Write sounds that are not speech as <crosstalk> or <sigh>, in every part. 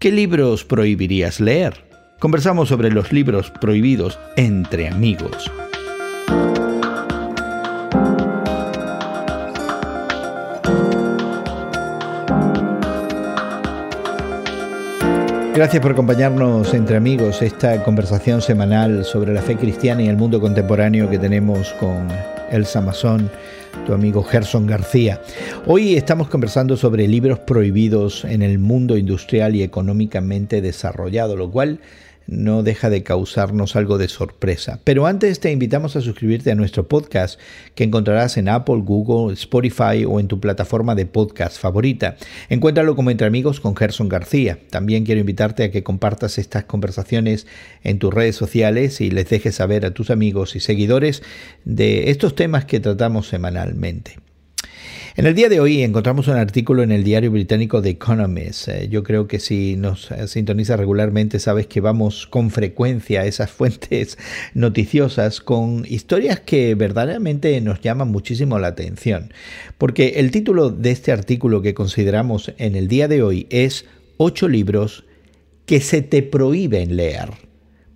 ¿Qué libros prohibirías leer? Conversamos sobre los libros prohibidos entre amigos. Gracias por acompañarnos entre amigos esta conversación semanal sobre la fe cristiana y el mundo contemporáneo que tenemos con Elsa Mazón, tu amigo Gerson García. Hoy estamos conversando sobre libros prohibidos en el mundo industrial y económicamente desarrollado, lo cual no deja de causarnos algo de sorpresa. Pero antes te invitamos a suscribirte a nuestro podcast que encontrarás en Apple, Google, Spotify o en tu plataforma de podcast favorita. Encuéntralo como Entre Amigos con Gerson García. También quiero invitarte a que compartas estas conversaciones en tus redes sociales y les dejes saber a tus amigos y seguidores de estos temas que tratamos semanalmente. En el día de hoy encontramos un artículo en el diario británico The Economist. Eh, yo creo que si nos eh, sintonizas regularmente sabes que vamos con frecuencia a esas <laughs> fuentes noticiosas con historias que verdaderamente nos llaman muchísimo la atención. Porque el título de este artículo que consideramos en el día de hoy es Ocho libros que se te prohíben leer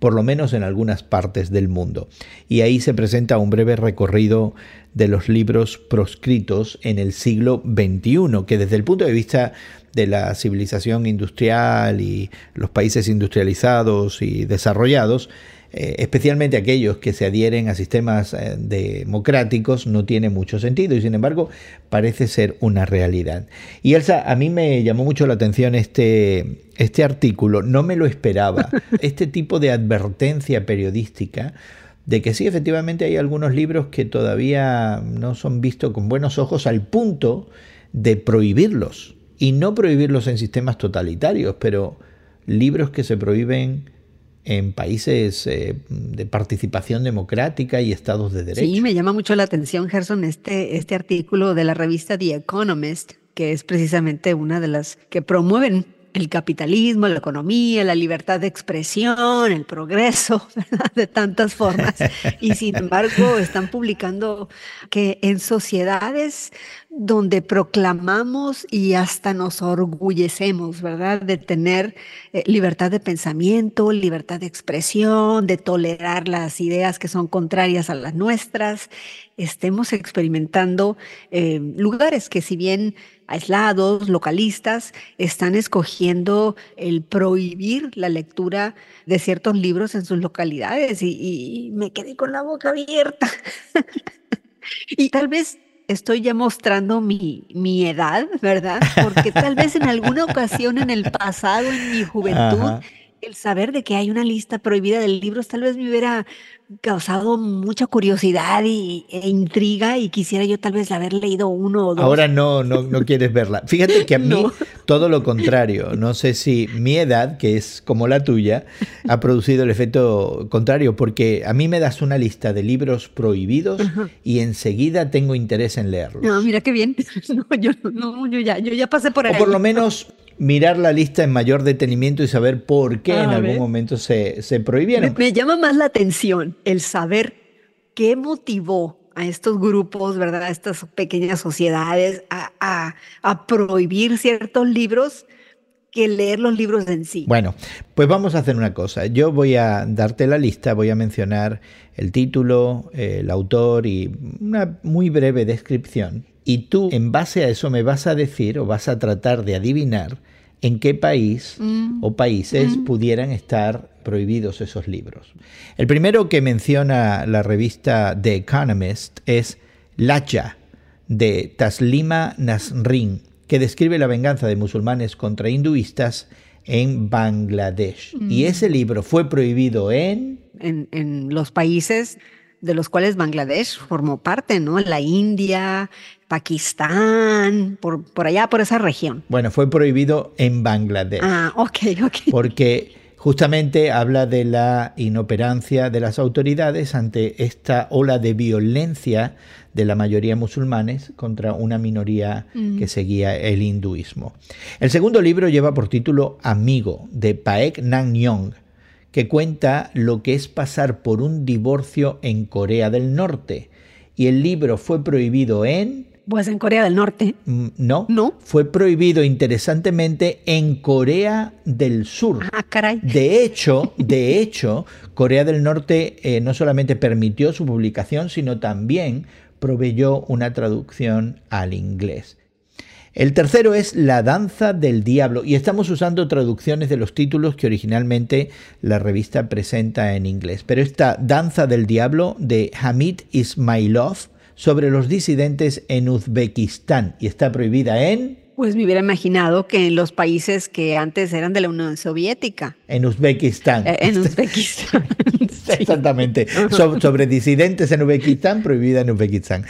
por lo menos en algunas partes del mundo. Y ahí se presenta un breve recorrido de los libros proscritos en el siglo XXI, que desde el punto de vista de la civilización industrial y los países industrializados y desarrollados, eh, especialmente aquellos que se adhieren a sistemas eh, democráticos, no tiene mucho sentido y sin embargo parece ser una realidad. Y Elsa, a mí me llamó mucho la atención este, este artículo, no me lo esperaba, <laughs> este tipo de advertencia periodística de que sí, efectivamente hay algunos libros que todavía no son vistos con buenos ojos al punto de prohibirlos. Y no prohibirlos en sistemas totalitarios, pero libros que se prohíben en países eh, de participación democrática y estados de derecho. Sí, me llama mucho la atención, Gerson, este, este artículo de la revista The Economist, que es precisamente una de las que promueven el capitalismo, la economía, la libertad de expresión, el progreso, <laughs> ¿verdad? de tantas formas. Y sin embargo, están publicando que en sociedades donde proclamamos y hasta nos orgullecemos, ¿verdad? De tener eh, libertad de pensamiento, libertad de expresión, de tolerar las ideas que son contrarias a las nuestras, estemos experimentando eh, lugares que si bien aislados, localistas, están escogiendo el prohibir la lectura de ciertos libros en sus localidades y, y me quedé con la boca abierta. <laughs> y tal vez estoy ya mostrando mi, mi, edad, ¿verdad? Porque tal vez en alguna ocasión en el pasado, en mi juventud, el saber de que hay una lista prohibida de libros tal vez me hubiera causado mucha curiosidad y, e intriga y quisiera yo tal vez haber leído uno o dos. Ahora no, no, no quieres verla. Fíjate que a <laughs> mí todo lo contrario. No sé si mi edad, que es como la tuya, ha <laughs> producido el efecto contrario, porque a mí me das una lista de libros prohibidos y enseguida tengo interés en leerlos. No, mira qué bien. <laughs> yo, no, yo, ya, yo ya pasé por ahí. O por lo menos mirar la lista en mayor detenimiento y saber por qué en algún momento se, se prohibieron. Me, llama más la atención el saber qué motivó a estos grupos, ¿verdad? A estas pequeñas sociedades a, a, a prohibir ciertos libros que leer los libros en sí. Bueno, pues vamos a hacer una cosa. Yo voy a darte la lista, voy a mencionar el título, el autor y una muy breve descripción y tú, en base a eso, me vas a decir o vas a tratar de adivinar en qué país mm. o países mm. pudieran estar prohibidos esos libros. El primero que menciona la revista The Economist es Lacha, de Taslima Nasrin, que describe la venganza de musulmanes contra hinduistas en Bangladesh. Y mm. ese libro fue prohibido en... en... En los países de los cuales Bangladesh formó parte, ¿no? La India, Pakistán, por, por allá, por esa región. Bueno, fue prohibido en Bangladesh. Ah, ok, ok. Porque justamente habla de la inoperancia de las autoridades ante esta ola de violencia de la mayoría musulmanes contra una minoría mm. que seguía el hinduismo. El segundo libro lleva por título Amigo, de Paek Nang Yong, que cuenta lo que es pasar por un divorcio en Corea del Norte. Y el libro fue prohibido en Pues en Corea del Norte. Mm, No, No. fue prohibido interesantemente en Corea del Sur. Ah, caray. De hecho, de hecho, Corea del Norte eh, no solamente permitió su publicación, sino también proveyó una traducción al inglés. El tercero es La danza del diablo y estamos usando traducciones de los títulos que originalmente la revista presenta en inglés. Pero esta Danza del diablo de Hamid Ismailov sobre los disidentes en Uzbekistán y está prohibida en Pues me hubiera imaginado que en los países que antes eran de la Unión Soviética, en Uzbekistán. eh, en Uzbekistán. <laughs> Sí. Exactamente. So- sobre disidentes en Uzbekistán, prohibida en Uzbekistán.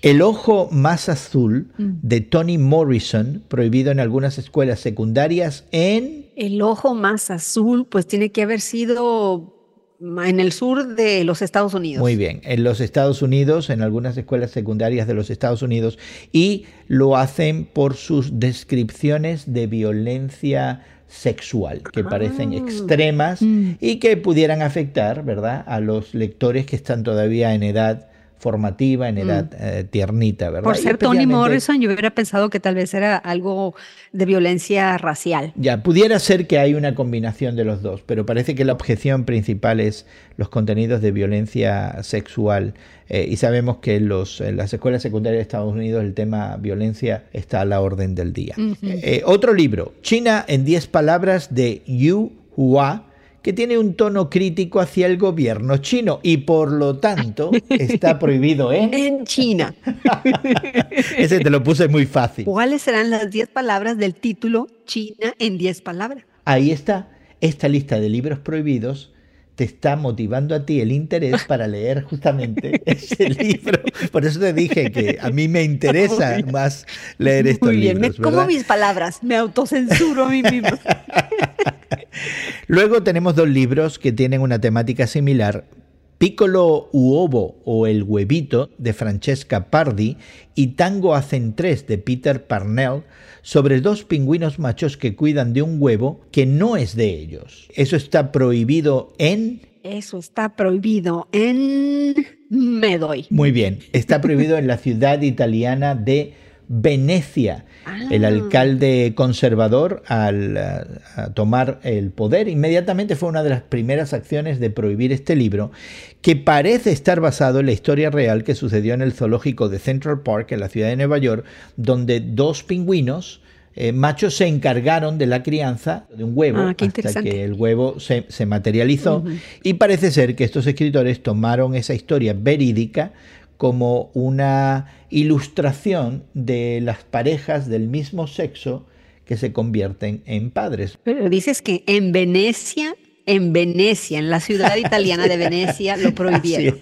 El ojo más azul de Toni Morrison, prohibido en algunas escuelas secundarias en... El ojo más azul, pues tiene que haber sido en el sur de los Estados Unidos. Muy bien, en los Estados Unidos, en algunas escuelas secundarias de los Estados Unidos, y lo hacen por sus descripciones de violencia sexual, que parecen Ah. extremas Mm. y que pudieran afectar, ¿verdad?, a los lectores que están todavía en edad formativa, en edad eh, tiernita, ¿verdad? Mm. Por ser Toni especialmente- Morrison, yo hubiera pensado que tal vez era algo de violencia racial. Ya, pudiera ser que hay una combinación de los dos, pero parece que la objeción principal es los contenidos de violencia sexual. eh, y sabemos que en, los, en las escuelas secundarias de Estados Unidos el tema violencia está a la orden del día. Eh, otro libro, China en 10 palabras de Yu Hua, que tiene un tono crítico hacia el gobierno chino y por lo tanto está <laughs> prohibido en... En China. <laughs> Ese te lo puse muy fácil. ¿Cuáles serán las 10 palabras del título China en 10 palabras? Ahí está. Esta lista de libros prohibidos te está motivando a ti el interés para leer justamente <laughs> ese libro. Por eso te dije que a mí me interesa más leer estos Muy bien, libros. me como mis palabras, me autocensuro a mí mismo. Luego tenemos dos libros que tienen una temática similar. Piccolo Uovo o El huevito de Francesca Pardi y Tango hacen tres de Peter Parnell sobre dos pingüinos machos que cuidan de un huevo que no es de ellos. Eso está prohibido en... Eso está prohibido en Me doy. Muy bien, está prohibido en la ciudad italiana de Venecia. El Ah. alcalde conservador, al a tomar el poder, inmediatamente fue una de las primeras acciones de prohibir este libro, que parece estar basado en la historia real que sucedió en el zoológico de Central Park, en la ciudad de Nueva York, donde dos pingüinos eh, machos se encargaron de la crianza de un huevo Ah, hasta que el huevo se, se materializó. Y parece ser que estos escritores tomaron esa historia verídica como una ilustración de las parejas del mismo sexo que se convierten en padres. Pero dices que en Venecia, en Venecia, en la ciudad italiana de Venecia, lo <laughs> prohibieron.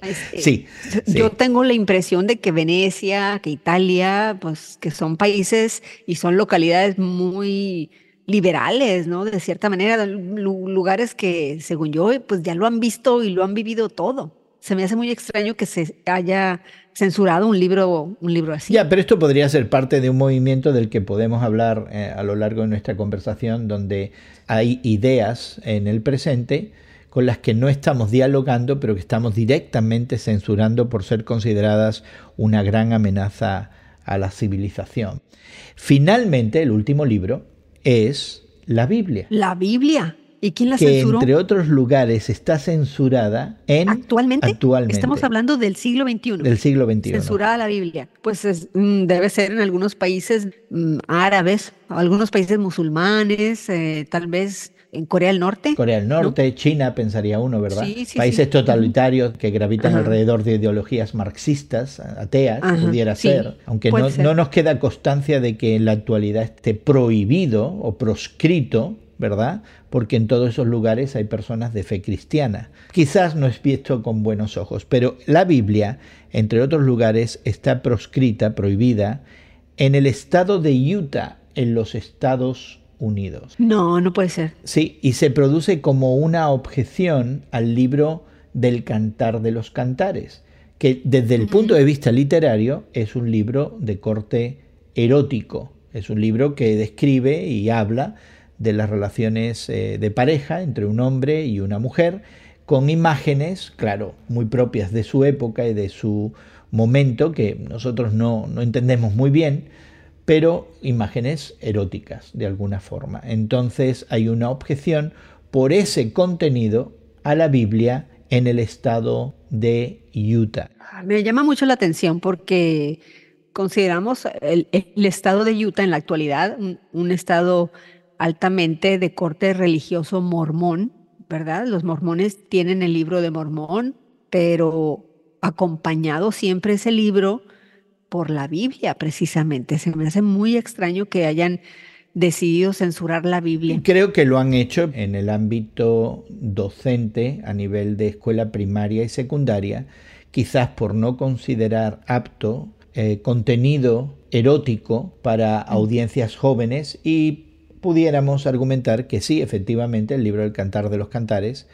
Este, es. Sí, sí. Yo tengo la impresión de que Venecia, que Italia, pues que son países y son localidades muy liberales, ¿no? De cierta manera, lu- lugares que, según yo, pues ya lo han visto y lo han vivido todo. Se me hace muy extraño que se haya censurado un libro, un libro así. Ya, pero esto podría ser parte de un movimiento del que podemos hablar eh, a lo largo de nuestra conversación, donde hay ideas en el presente con las que no estamos dialogando, pero que estamos directamente censurando por ser consideradas una gran amenaza a la civilización. Finalmente, el último libro es la Biblia, La Biblia. ¿Y quién la que censuró? entre otros lugares está censurada en ¿Actualmente? actualmente, Estamos hablando del siglo XXI. del siglo XXI. Censurada la Biblia. Pues es- mm, debe ser en algunos países mm, árabes, algunos países musulmanes, eh, tal vez en Corea del Norte. Corea del Norte, China, pensaría uno, ¿verdad? Sí, sí, Países sí. totalitarios que gravitan Ajá. alrededor de ideologías marxistas, ateas, Ajá, pudiera ser, aunque no, ser. no nos queda constancia de que en la actualidad esté prohibido o proscrito, ¿verdad? Porque en todos esos lugares hay personas de fe cristiana. Quizás no es visto con buenos ojos, pero la Biblia, entre otros lugares, está proscrita, prohibida, en el estado de Utah, en los Estados Unidos. No, no puede ser. Sí, y se produce como una objeción al libro del Cantar de los Cantares, que desde el punto de vista literario es un libro de corte erótico, es un libro que describe y habla de las relaciones eh, de pareja entre un hombre y una mujer con imágenes, claro, muy propias de su época y de su momento, que nosotros no, no entendemos muy bien, pero imágenes eróticas de alguna forma. Entonces hay una objeción por ese contenido a la Biblia en el estado de Utah. Me llama mucho la atención porque consideramos el, estado de Utah en la actualidad un, estado altamente de corte religioso mormón, ¿verdad? Los mormones tienen el libro de Mormón, pero acompañado siempre ese libro por la Biblia, precisamente. Se me hace muy extraño que hayan decidido censurar la Biblia. Creo que lo han hecho en el ámbito docente a nivel de escuela primaria y secundaria, quizás por no considerar apto eh, contenido erótico para audiencias jóvenes y pudiéramos argumentar que sí, efectivamente, el libro del Cantar de los Cantares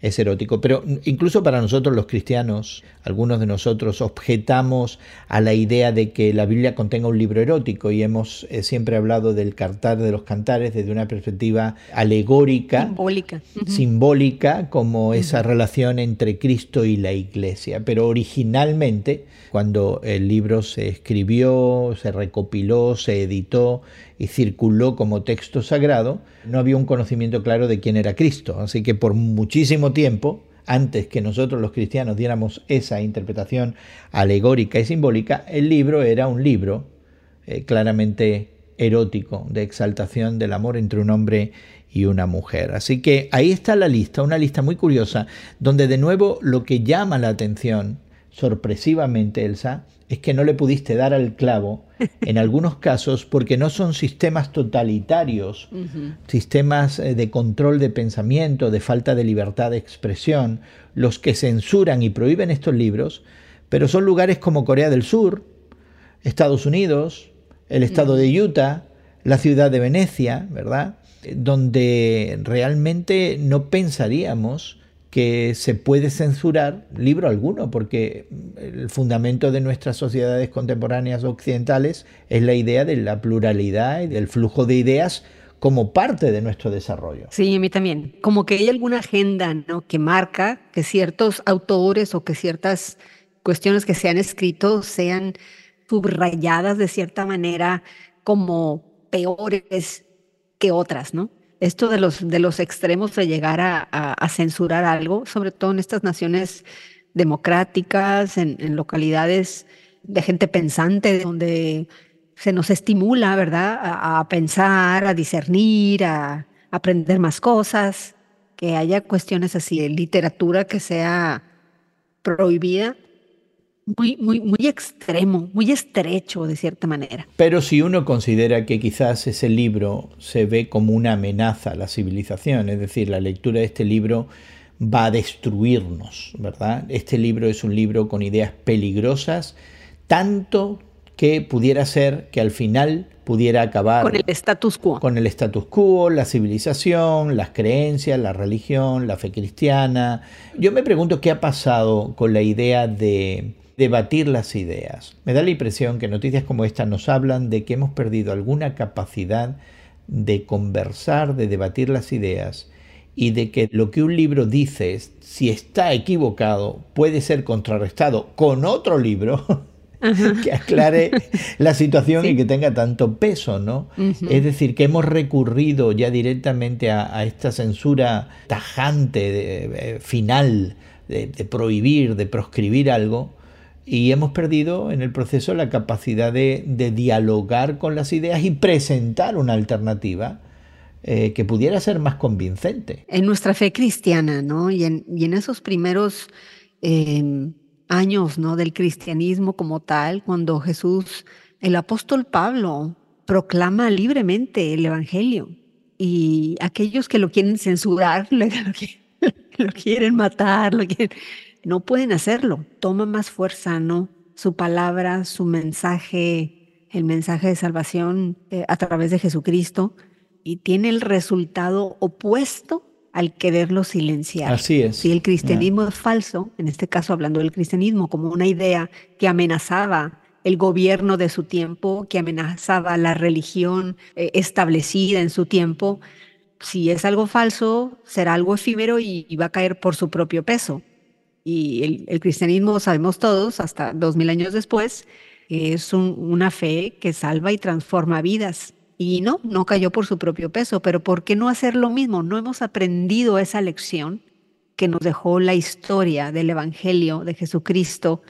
es erótico. Pero incluso para nosotros los cristianos, algunos de nosotros objetamos a la idea de que la Biblia contenga un libro erótico y hemos eh, siempre hablado del cantar de los cantares desde una perspectiva alegórica, simbólica, simbólica como esa relación entre Cristo y la iglesia. Pero originalmente, cuando el libro se escribió, se recopiló, se editó, y circuló como texto sagrado, no había un conocimiento claro de quién era Cristo. Así que por muchísimo tiempo, antes que nosotros los cristianos diéramos esa interpretación alegórica y simbólica, el libro era un libro eh, claramente erótico, de exaltación del amor entre un hombre y una mujer. Así que ahí está la lista, una lista muy curiosa, donde de nuevo lo que llama la atención, sorpresivamente, Elsa, es que no le pudiste dar al clavo <laughs> en algunos casos porque no son sistemas totalitarios, sistemas eh, de control de pensamiento, de falta de libertad de expresión, los que censuran y prohíben estos libros, pero son lugares como Corea del Sur, Estados Unidos, el estado de Utah, la ciudad de Venecia, ¿verdad? Donde realmente no pensaríamos que se puede censurar libro alguno, porque el fundamento de nuestras sociedades contemporáneas occidentales es la idea de la pluralidad y del flujo de ideas como parte de nuestro desarrollo. Sí, a mí también. Como que hay alguna agenda ¿no? que marca que ciertos autores o que ciertas cuestiones que se han escrito sean subrayadas de cierta manera como peores que otras, ¿no? Esto de los, de los extremos de llegar a, censurar algo, sobre todo en estas naciones democráticas, en, localidades de gente pensante, donde se nos estimula, ¿verdad?, a, pensar, a discernir, a, aprender más cosas, que haya cuestiones así de literatura que sea prohibida, muy, muy, muy extremo, muy estrecho de cierta manera. Pero si uno considera que quizás ese libro se ve como una amenaza a la civilización, es decir, la lectura de este libro va a destruirnos, ¿verdad? Este libro es un libro con ideas peligrosas, tanto que pudiera ser que al final pudiera acabar con el status quo. Con el status quo, la civilización, las creencias, la religión, la fe cristiana. Yo me pregunto qué ha pasado con la idea de debatir las ideas. Me da la impresión que noticias como esta nos hablan de que hemos perdido alguna capacidad de conversar, de debatir las ideas y de que lo que un libro dice, si está equivocado, puede ser contrarrestado con otro libro <laughs> que aclare la situación y que tenga tanto peso, ¿no? Es decir, que hemos recurrido ya directamente a, esta censura tajante, eh, final, de prohibir, de proscribir algo, y hemos perdido en el proceso la capacidad de, dialogar con las ideas y presentar una alternativa eh, que pudiera ser más convincente. En nuestra fe cristiana, ¿no? Y en, esos primeros em, años, ¿no? Del cristianismo como tal, cuando Jesús, el apóstol Pablo, proclama libremente el Evangelio y aquellos que lo quieren censurar, <laughs> lo, lo quieren matar, lo quieren no pueden hacerlo. Toma más fuerza, ¿no? Su palabra, su mensaje, el mensaje de salvación eh, a través de Jesucristo y tiene el resultado opuesto al quererlo silenciar. Así es. Si el cristianismo es falso, en este caso hablando del cristianismo como una idea que amenazaba el gobierno de su tiempo, que amenazaba la religión eh, establecida en su tiempo, si es algo falso, será algo efímero y, va a caer por su propio peso. Y el, cristianismo, sabemos todos, hasta dos mil años después, es una fe que salva y transforma vidas. Y no, no cayó por su propio peso, pero ¿por qué no hacer lo mismo? No hemos aprendido esa lección que nos dejó la historia del Evangelio de Jesucristo,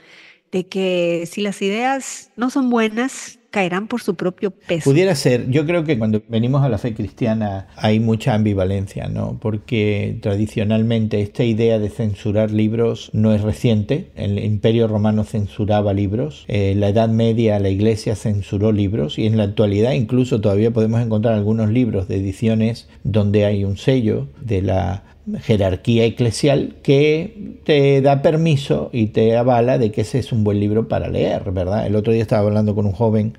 de que si las ideas no son buenas, caerán por su propio peso. Pudiera ser, yo creo que cuando venimos a la fe cristiana hay mucha ambivalencia, ¿no? Porque tradicionalmente esta idea de censurar libros no es reciente. El Imperio Romano censuraba libros, en eh, la Edad Media la Iglesia censuró libros y en la actualidad incluso todavía podemos encontrar algunos libros de ediciones donde hay un sello de la jerarquía eclesial que te da permiso y te avala de que ese es un buen libro para leer, ¿verdad? El otro día estaba hablando con un joven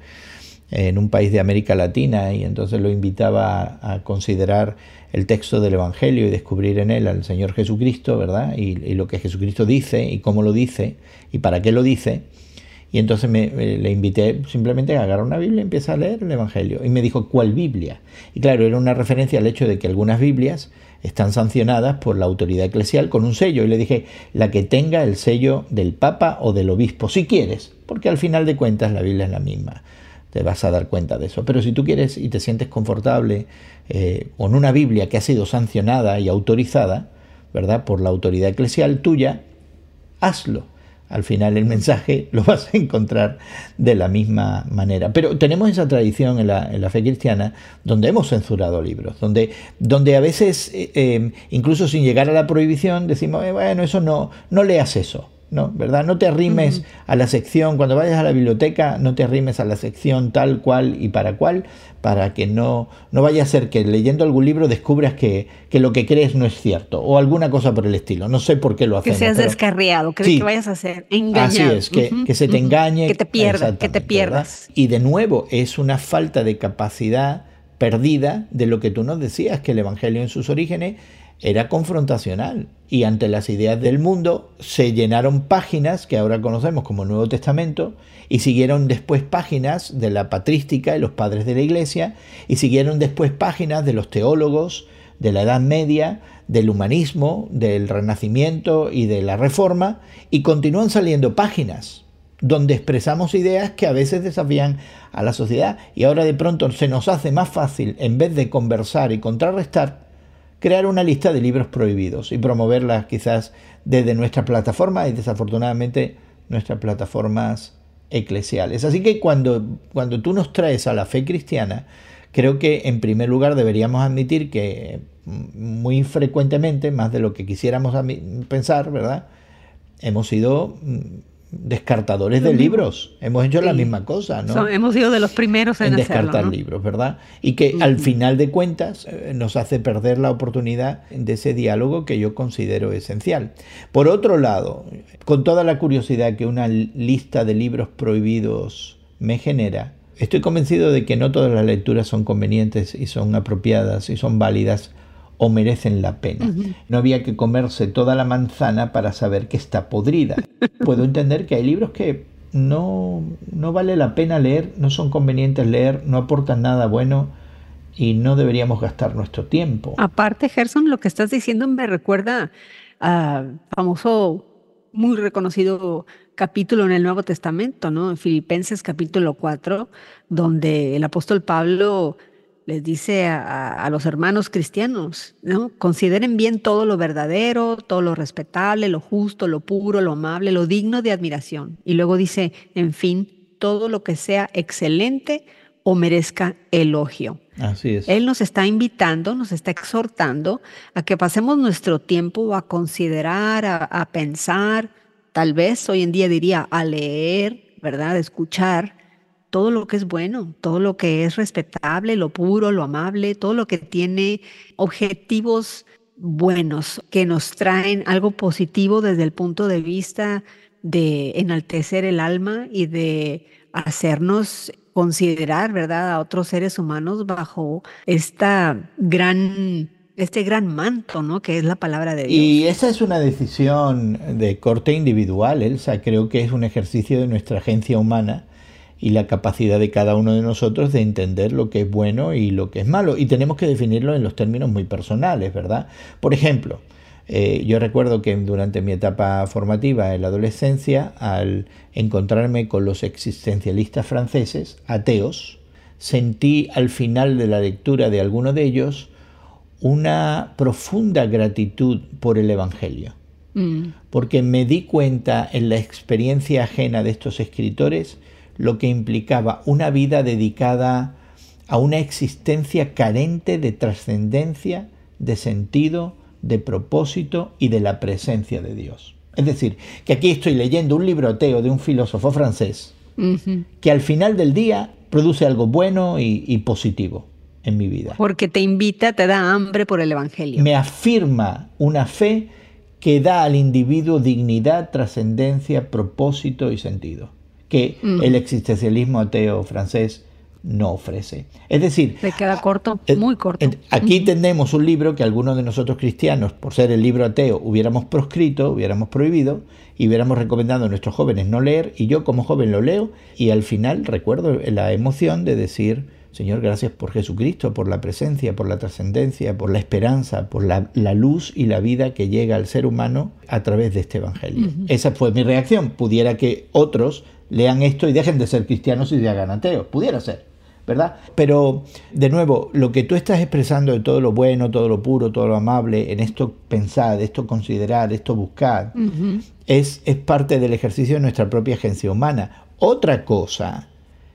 en un país de América Latina y entonces lo invitaba a, considerar el texto del Evangelio y descubrir en él al Señor Jesucristo, ¿verdad? Y, lo que Jesucristo dice y cómo lo dice y para qué lo dice. Y entonces me, le invité simplemente a agarrar una Biblia y empieza a leer el Evangelio. Y me dijo, ¿cuál Biblia? Y claro, era una referencia al hecho de que algunas Biblias están sancionadas por la autoridad eclesial con un sello. Y le dije, la que tenga el sello del Papa o del Obispo, si quieres, porque al final de cuentas la Biblia es la misma. Te vas a dar cuenta de eso. Pero si tú quieres y te sientes confortable eh, con una Biblia que ha sido sancionada y autorizada, ¿verdad? Por la autoridad eclesial tuya, hazlo al final el mensaje <laughs> lo vas a encontrar de la misma manera. Pero tenemos esa tradición en la, fe cristiana donde hemos censurado libros, donde, donde a veces, eh, eh, incluso sin llegar a la prohibición, decimos, eh, bueno, eso no, no leas eso. ¿No? ¿verdad? No te arrimes a la sección, cuando vayas a la biblioteca, no te arrimes a la sección tal cual y para cual, para que no, no vaya a ser que leyendo algún libro descubras que, que, lo que crees no es cierto, o alguna cosa por el estilo. No sé por qué lo hacemos. Que seas descarriado, que, vayas a ser engañado. Así es, que, que se te engañe. Que te pierdas, que te pierdas. Y de nuevo, es una falta de capacidad perdida de lo que tú nos decías, que el Evangelio en sus orígenes era confrontacional. Y ante las ideas del mundo se llenaron páginas que ahora conocemos como Nuevo Testamento y siguieron después páginas de la patrística y los padres de la iglesia y siguieron después páginas de los teólogos de la Edad Media, del humanismo, del Renacimiento y de la Reforma y continúan saliendo páginas donde expresamos ideas que a veces desafían a la sociedad y ahora de pronto se nos hace más fácil en vez de conversar y contrarrestar crear una lista de libros prohibidos y promoverlas quizás desde nuestra plataforma y desafortunadamente nuestras plataformas eclesiales. Así que cuando, cuando tú nos traes a la fe cristiana, creo que en primer lugar deberíamos admitir que muy frecuentemente, más de lo que quisiéramos pensar, ¿verdad? Hemos sido descartadores de libros. Hemos hecho la misma cosa, ¿no? hemos sido de los primeros en, descartar libros, ¿verdad? Y que al final de cuentas eh, nos hace perder la oportunidad de ese diálogo que yo considero esencial. Por otro lado, con toda la curiosidad que una lista de libros prohibidos me genera, estoy convencido de que no todas las lecturas son convenientes y son apropiadas y son válidas o merecen la pena. No había que comerse toda la manzana para saber que está podrida. <laughs> Puedo entender que hay libros que no, no vale la pena leer, no son convenientes leer, no aportan nada bueno y no deberíamos gastar nuestro tiempo. Aparte, Gerson, lo que estás diciendo me recuerda a famoso, muy reconocido capítulo en el Nuevo Testamento, ¿no? En Filipenses capítulo 4, donde el apóstol Pablo les dice a, los hermanos cristianos, ¿no? Consideren bien todo lo verdadero, todo lo respetable, lo justo, lo puro, lo amable, lo digno de admiración. Y luego dice, en fin, todo lo que sea excelente o merezca elogio. Así es. Él nos está invitando, nos está exhortando a que pasemos nuestro tiempo a considerar, a, a pensar, tal vez hoy en día diría a leer, ¿verdad? A escuchar todo lo que es bueno, todo lo que es respetable, lo puro, lo amable, todo lo que tiene objetivos buenos, que nos traen algo positivo desde el punto de vista de enaltecer el alma y de hacernos considerar, ¿verdad?, a otros seres humanos bajo esta gran este gran manto, ¿no? Que es la palabra de Dios. Y esa es una decisión de corte individual, Elsa. Creo que es un ejercicio de nuestra agencia humana y la capacidad de cada uno de nosotros de entender lo que es bueno y lo que es malo. Y tenemos que definirlo en los términos muy personales, ¿verdad? Por ejemplo, eh, yo recuerdo que durante mi etapa formativa en la adolescencia, al encontrarme con los existencialistas franceses, ateos, sentí al final de la lectura de alguno de ellos una profunda gratitud por el Evangelio. Mm. Porque me di cuenta en la experiencia ajena de estos escritores lo que implicaba una vida dedicada a una existencia carente de trascendencia, de sentido, de propósito y de la presencia de Dios. Es decir, que aquí estoy leyendo un libro ateo de un filósofo francés que al final del día produce algo bueno y, positivo en mi vida. Porque te invita, te da hambre por el Evangelio. Me afirma una fe que da al individuo dignidad, trascendencia, propósito y sentido, que el existencialismo ateo francés no ofrece. Es decir... Se queda corto, eh, muy corto. Aquí tenemos un libro que algunos de nosotros cristianos, por ser el libro ateo, hubiéramos proscrito, hubiéramos prohibido y hubiéramos recomendado a nuestros jóvenes no leer y yo como joven lo leo y al final recuerdo la emoción de decir, Señor, gracias por Jesucristo, por la presencia, por la trascendencia, por la esperanza, por la, luz y la vida que llega al ser humano a través de este Evangelio. Esa fue mi reacción. Pudiera que otros lean esto y dejen de ser cristianos y se hagan ateos. Pudiera ser. ¿verdad? Pero, de nuevo, lo que tú estás expresando de todo lo bueno, todo lo puro, todo lo amable, en esto pensar, esto considerar, esto buscar, es, es parte del ejercicio de nuestra propia agencia humana. Otra cosa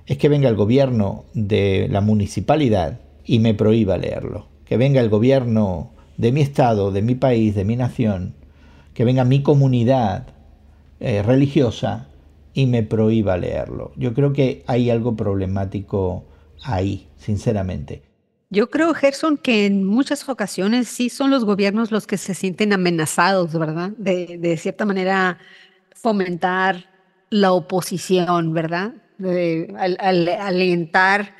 es que venga el gobierno de la municipalidad y me prohíba leerlo. Que venga el gobierno de mi estado, de mi país, de mi nación, que venga mi comunidad eh, religiosa y me prohíba leerlo. Yo creo que hay algo problemático ahí, sinceramente. Yo creo, Gerson, que en muchas ocasiones sí son los gobiernos los que se sienten amenazados, ¿verdad? De, de cierta manera fomentar la oposición, ¿verdad? De, al, alentar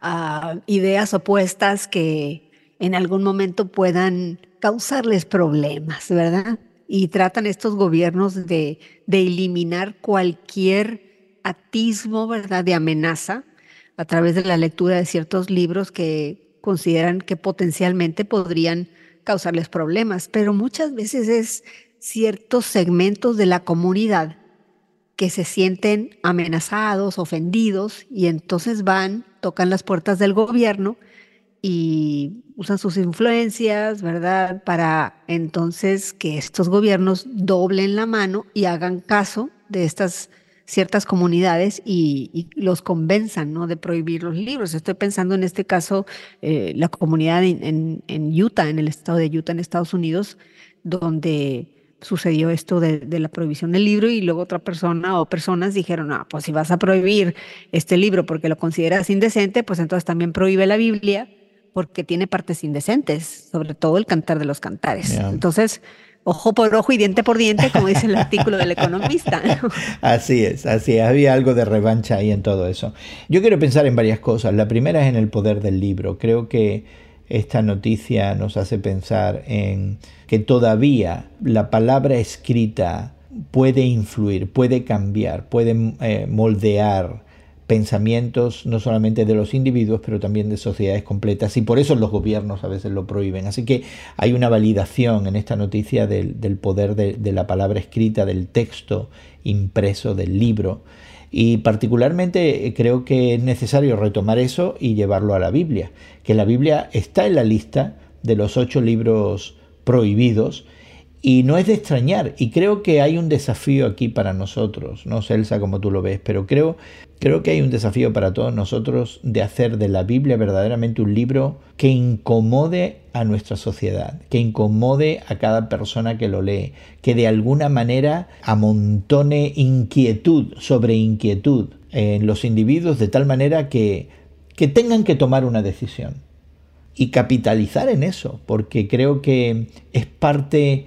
a ideas opuestas que en algún momento puedan causarles problemas, ¿verdad? Y tratan estos gobiernos de, de eliminar cualquier atismo, ¿verdad?, de amenaza a través de la lectura de ciertos libros que consideran que potencialmente podrían causarles problemas, pero muchas veces es ciertos segmentos de la comunidad que se sienten amenazados, ofendidos, y entonces van, tocan las puertas del gobierno y usan sus influencias, ¿verdad? Para entonces que estos gobiernos doblen la mano y hagan caso de estas ciertas comunidades y, los convenzan ¿no? de prohibir los libros. Estoy pensando en este caso, eh, la comunidad en, Utah, en el estado de Utah, en Estados Unidos, donde sucedió esto de, la prohibición del libro y luego otra persona o personas dijeron, ah, pues si vas a prohibir este libro porque lo consideras indecente, pues entonces también prohíbe la Biblia porque tiene partes indecentes, sobre todo el cantar de los cantares. Entonces, ojo por ojo y diente por diente, como dice el artículo del economista. <laughs> Así es, así es. Había algo de revancha ahí en todo eso. Yo quiero pensar en varias cosas. La primera es en el poder del libro. Creo que esta noticia nos hace pensar en que todavía la palabra escrita puede influir, puede cambiar, puede eh, moldear pensamientos no solamente de los individuos, pero también de sociedades completas, y por eso los gobiernos a veces lo prohíben. Así que hay una validación en esta noticia del, poder de, la palabra escrita, del texto impreso, del libro, y particularmente eh, creo que es necesario retomar eso y llevarlo a la Biblia, que la Biblia está en la lista de los ocho libros prohibidos, y no es de extrañar, y creo que hay un desafío aquí para nosotros, no sé Elsa como tú lo ves, pero creo, creo que hay un desafío para todos nosotros de hacer de la Biblia verdaderamente un libro que incomode a nuestra sociedad, que incomode a cada persona que lo lee, que de alguna manera amontone inquietud sobre inquietud en los individuos de tal manera que, que tengan que tomar una decisión y capitalizar en eso, porque creo que es parte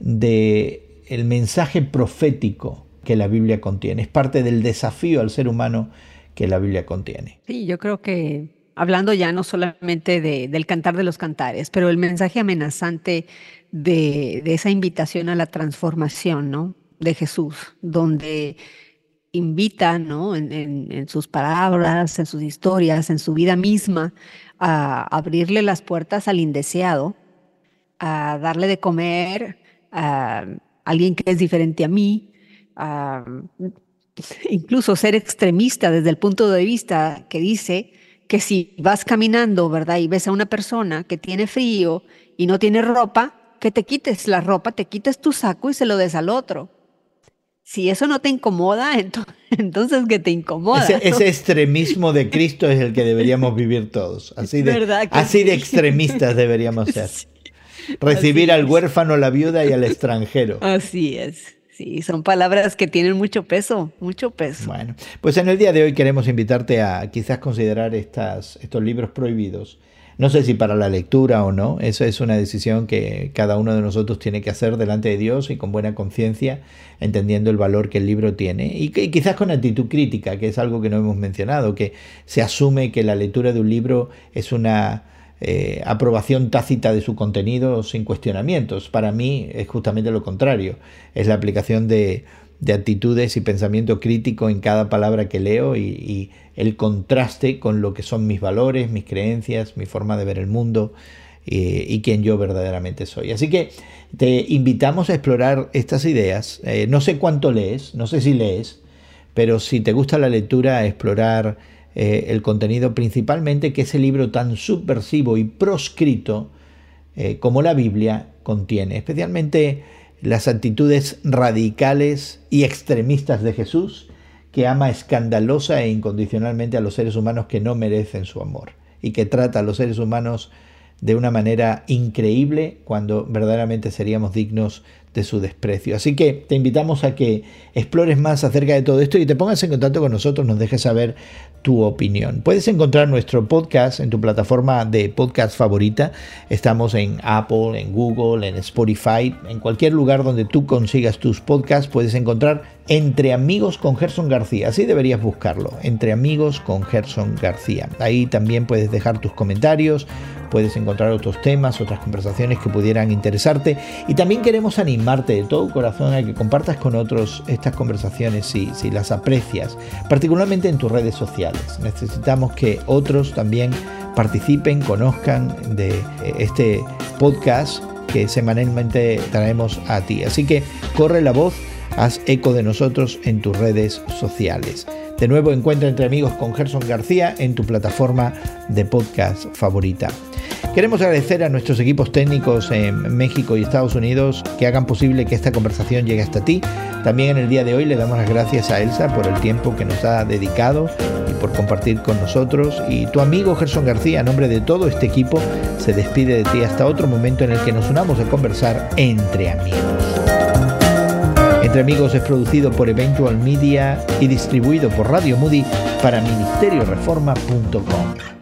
de el mensaje profético que la Biblia contiene, es parte del desafío al ser humano que la Biblia contiene. Sí, yo creo que hablando ya no solamente de, del cantar de los cantares, pero el mensaje amenazante de, de esa invitación a la transformación, ¿no? De Jesús, donde invita, ¿no? En, sus palabras, en sus historias, en su vida misma, a abrirle las puertas al indeseado, a darle de comer a alguien que es diferente a mí, a incluso ser extremista desde el punto de vista que dice que si vas caminando, ¿verdad? Y ves a una persona que tiene frío y no tiene ropa, que te quites la ropa, te quites tu saco y se lo des al otro. Si eso no te incomoda, <laughs> entonces que te incomoda. Ese, extremismo de Cristo es el que deberíamos vivir todos. Así de, así de extremistas deberíamos ser. <laughs> Recibir al huérfano, la viuda y al extranjero. <laughs> Así es. Sí, son palabras que tienen mucho peso, mucho peso. Bueno, pues en el día de hoy queremos invitarte a quizás considerar estas, estos libros prohibidos no sé si para la lectura o no, eso es una decisión que cada uno de nosotros tiene que hacer delante de Dios y con buena conciencia, entendiendo el valor que el libro tiene y, quizás con actitud crítica, que es algo que no hemos mencionado, que se asume que la lectura de un libro es una eh, aprobación tácita de su contenido sin cuestionamientos. Para mí es justamente lo contrario, es la aplicación de, de actitudes y pensamiento crítico en cada palabra que leo y, el contraste con lo que son mis valores, mis creencias, mi forma de ver el mundo eh, y quién yo verdaderamente soy. Así que te invitamos a explorar estas ideas. Eh, no sé cuánto lees, no sé si lees, pero si te gusta la lectura, explorar eh, el contenido principalmente que ese libro tan subversivo y proscrito como la Biblia contiene, especialmente las actitudes radicales y extremistas de Jesús, que ama escandalosa e incondicionalmente a los seres humanos que no merecen su amor y que trata a los seres humanos de una manera increíble cuando verdaderamente seríamos dignos de su desprecio. Así que te invitamos a que explores más acerca de todo esto y te pongas en contacto con nosotros, nos dejes saber tu opinión. Puedes encontrar nuestro podcast en tu plataforma de podcast favorita. Estamos en Apple, en Google, en Spotify, en cualquier lugar donde tú consigas tus podcasts puedes encontrar Entre Amigos con Gerson García. Así deberías buscarlo, Entre Amigos con Gerson García. Ahí también puedes dejar tus comentarios, puedes encontrar otros temas, otras conversaciones que pudieran interesarte y también queremos animarte de todo corazón a que compartas con otros estas conversaciones si, si las aprecias, particularmente en tus redes sociales. Necesitamos que otros también participen, conozcan de eh, este podcast que semanalmente traemos a ti. Así que corre la voz, haz eco de nosotros en tus redes sociales. De nuevo, encuentra entre amigos con Gerson García en tu plataforma de podcast favorita. Queremos agradecer a nuestros equipos técnicos en México y Estados Unidos que hagan posible que esta conversación llegue hasta ti. También en el día de hoy le damos las gracias a Elsa por el tiempo que nos ha dedicado y por compartir con nosotros. Y tu amigo Gerson García, a nombre de todo este equipo, se despide de ti hasta otro momento en el que nos unamos a conversar entre amigos. Entre Amigos es producido por Eventual Media y distribuido por Radio Moody para ministerioreforma.com.